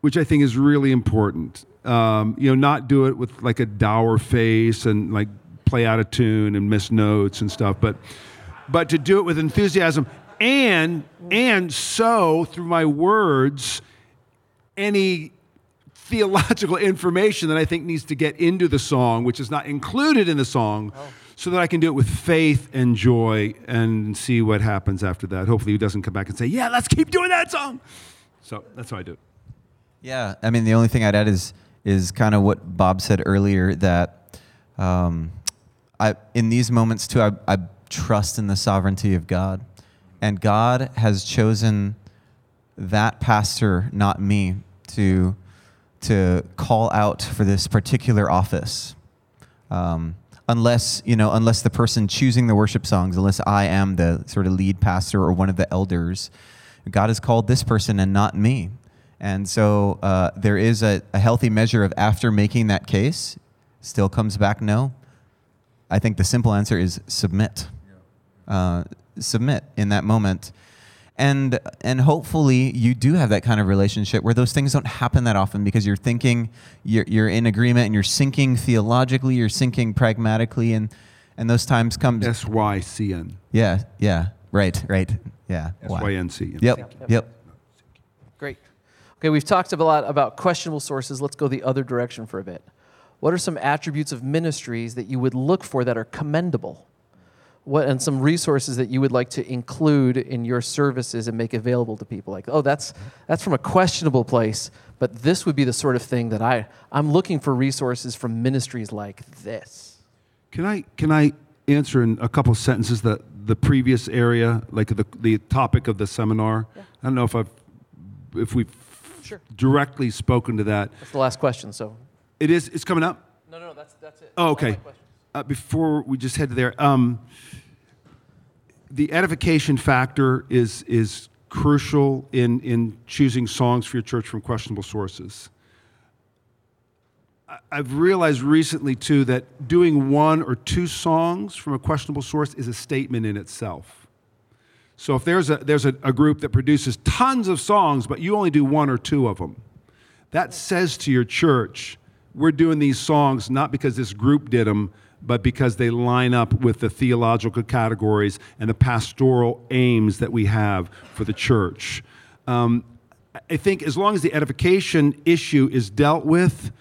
Which I think is really important. Um, you know, not do it with like a dour face and like play out of tune and miss notes and stuff, but but to do it with enthusiasm and and so through my words any theological information that I think needs to get into the song, which is not included in the song, so that I can do it with faith and joy and see what happens after that. Hopefully, he doesn't come back and say, "Yeah, let's keep doing that song." So that's how I do it. Yeah, I mean, the only thing I'd add is is kind of what Bob said earlier that um, I in these moments too, I, I trust in the sovereignty of God, and God has chosen that pastor, not me, to to call out for this particular office. Um, unless you know, unless the person choosing the worship songs, unless I am the sort of lead pastor or one of the elders, God has called this person and not me. And so uh, there is a, a healthy measure of after making that case, still comes back no. I think the simple answer is submit. Uh, submit in that moment. And, and hopefully you do have that kind of relationship where those things don't happen that often because you're thinking, you're, you're in agreement and you're syncing theologically, you're syncing pragmatically, and, and those times come. S Y C N. Yeah, yeah, right, right, yeah. S wow. Y N C. Yep, yep. Great. Okay, we've talked a lot about questionable sources. Let's go the other direction for a bit. What are some attributes of ministries that you would look for that are commendable? What and some resources that you would like to include in your services and make available to people? Like, oh, that's that's from a questionable place, but this would be the sort of thing that I I'm looking for resources from ministries like this. Can I can I answer in a couple sentences the the previous area, like the the topic of the seminar? I don't know if I've if we've Sure. directly spoken to that. That's the last question. So. It is. It's coming up. No, no, that's that's it. Oh, okay. Uh, before we just head to there, um, the edification factor is is crucial in in choosing songs for your church from questionable sources. I- I've realized recently too that doing one or two songs from a questionable source is a statement in itself. So if there's a there's a, a group that produces tons of songs, but you only do one or two of them, that says to your church, we're doing these songs not because this group did them, but because they line up with the theological categories and the pastoral aims that we have for the church. Um, I think as long as the edification issue is dealt with,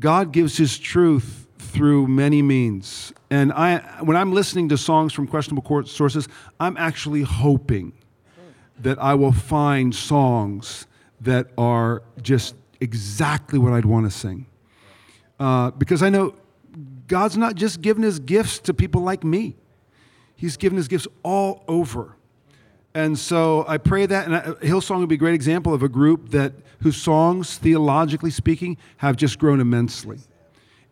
God gives His truth through many means. And I, when I'm listening to songs from questionable sources, I'm actually hoping that I will find songs that are just exactly what I'd want to sing. Uh, because I know God's not just given his gifts to people like me, he's given his gifts all over. And so I pray that, and Hillsong would be a great example of a group that whose songs, theologically speaking, have just grown immensely.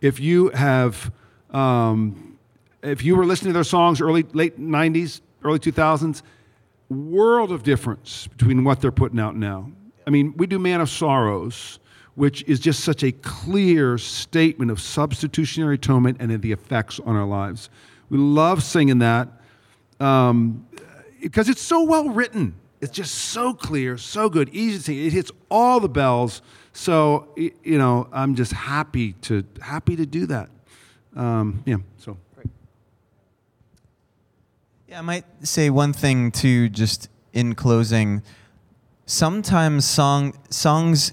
If you have, um, if you were listening to their songs early, late '90s, early 2000s, world of difference between what they're putting out now. I mean, we do Man of Sorrows, which is just such a clear statement of substitutionary atonement and the effects on our lives. We love singing that um, because it's so well written. It's just so clear, so good, easy to sing. It hits all the bells. So you know, I'm just happy to happy to do that. Um, yeah. So. Yeah, I might say one thing too, just in closing. Sometimes song songs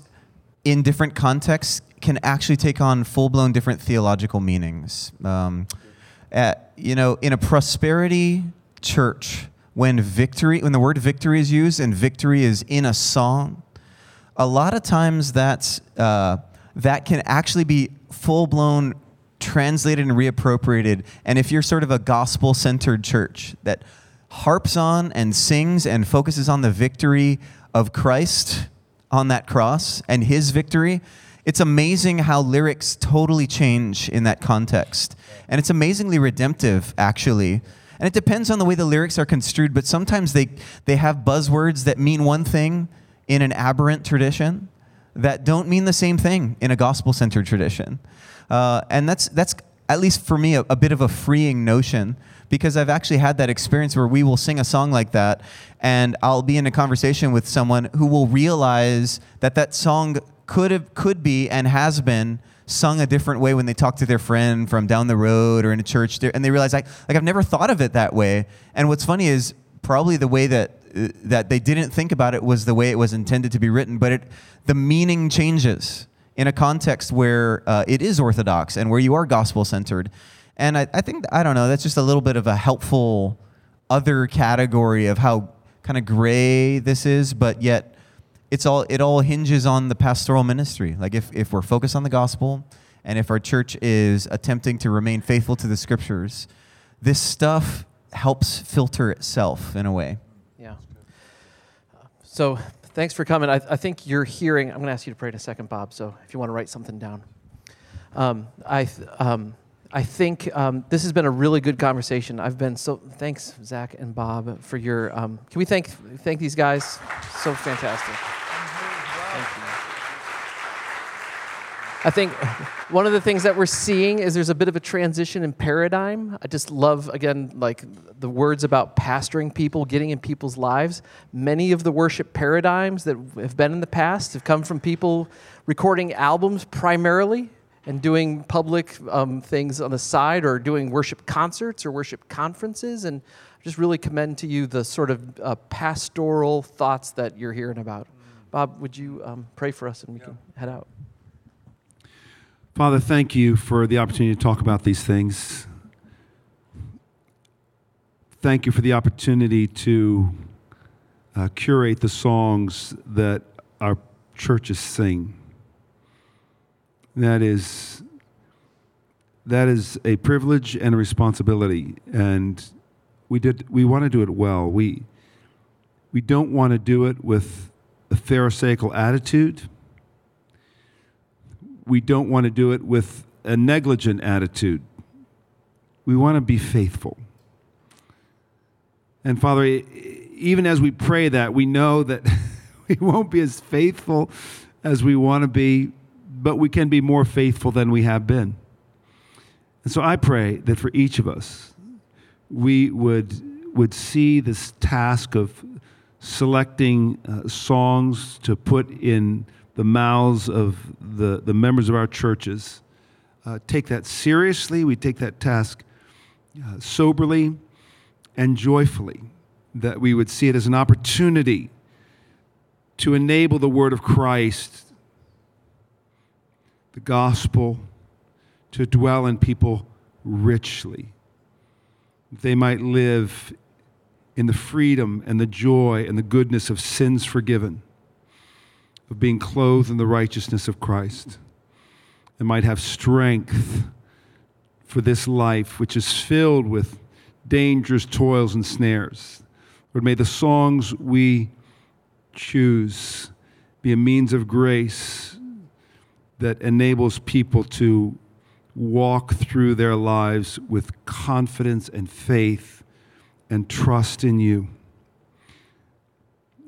in different contexts can actually take on full blown different theological meanings. Um, at, you know, in a prosperity church, when victory, when the word victory is used and victory is in a song, a lot of times that's uh, that can actually be full blown translated and reappropriated. And if you're sort of a gospel centered church that harps on and sings and focuses on the victory of Christ on that cross and his victory, it's amazing how lyrics totally change in that context. And it's amazingly redemptive, actually. And it depends on the way the lyrics are construed, but sometimes they, they have buzzwords that mean one thing in an aberrant tradition that don't mean the same thing in a gospel centered tradition. Uh, and that's, that's, at least for me, a, a bit of a freeing notion because I've actually had that experience where we will sing a song like that, and I'll be in a conversation with someone who will realize that that song could have, could be, and has been sung a different way when they talk to their friend from down the road or in a church, and they realize like, like I've never thought of it that way. And what's funny is probably the way that that they didn't think about it was the way it was intended to be written, but it the meaning changes in a context where uh, it is orthodox and where you are gospel centered. And I, I think, I don't know, that's just a little bit of a helpful other category of how kind of gray this is, but yet it's all, it all hinges on the pastoral ministry. Like if, if we're focused on the gospel and if our church is attempting to remain faithful to the scriptures, this stuff helps filter itself in a way. Yeah. So thanks for coming. I, I think you're hearing, I'm going to ask you to pray in a second, Bob, so if you want to write something down. Um, I, um, I think um, this has been a really good conversation. I've been so, thanks, Zac and Bob, for your, um, can we thank, thank these guys? So fantastic. Thank you. I think one of the things that we're seeing is there's a bit of a transition in paradigm. I just love, again, like the words about pastoring people, getting in people's lives. Many of the worship paradigms that have been in the past have come from people recording albums primarily and doing public um, things on the side or doing worship concerts or worship conferences. And I just really commend to you the sort of uh, pastoral thoughts that you're hearing about. Bob, would you um, pray for us and we yeah. can head out? Father, thank you for the opportunity to talk about these things. Thank you for the opportunity to uh, curate the songs that our churches sing. That is, that is a privilege and a responsibility, and we, did, we want to do it well. We, we don't want to do it with a Pharisaical attitude we don't want to do it with a negligent attitude. We want to be faithful. And Father, even as we pray that, we know that we won't be as faithful as we want to be, but we can be more faithful than we have been. And so I pray that for each of us, we would, would see this task of selecting uh, songs to put in the mouths of the, the members of our churches uh, take that seriously. We take that task uh, soberly and joyfully. That we would see it as an opportunity to enable the word of Christ, the gospel, to dwell in people richly. They might live in the freedom and the joy and the goodness of sins forgiven, of being clothed in the righteousness of Christ, and might have strength for this life, which is filled with dangerous toils and snares. Lord, may the songs we choose be a means of grace that enables people to walk through their lives with confidence and faith and trust in you.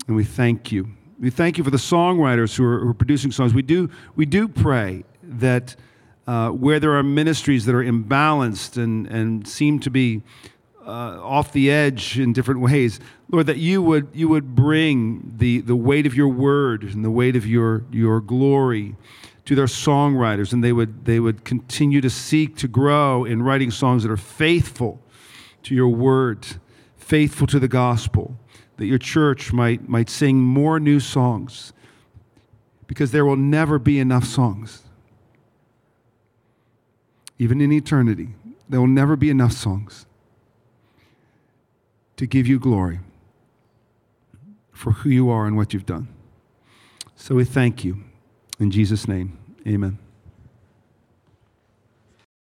And we thank you. We thank you for the songwriters who are, who are producing songs. We do, we do pray that uh, where there are ministries that are imbalanced and, and seem to be uh, off the edge in different ways, Lord, that you would, you would bring the, the weight of your word and the weight of your, your glory to their songwriters, and they would, they would continue to seek to grow in writing songs that are faithful to your word, faithful to the gospel, that your church might, might sing more new songs, because there will never be enough songs. Even in eternity, there will never be enough songs to give you glory for who you are and what you've done. So we thank you. In Jesus' name, amen.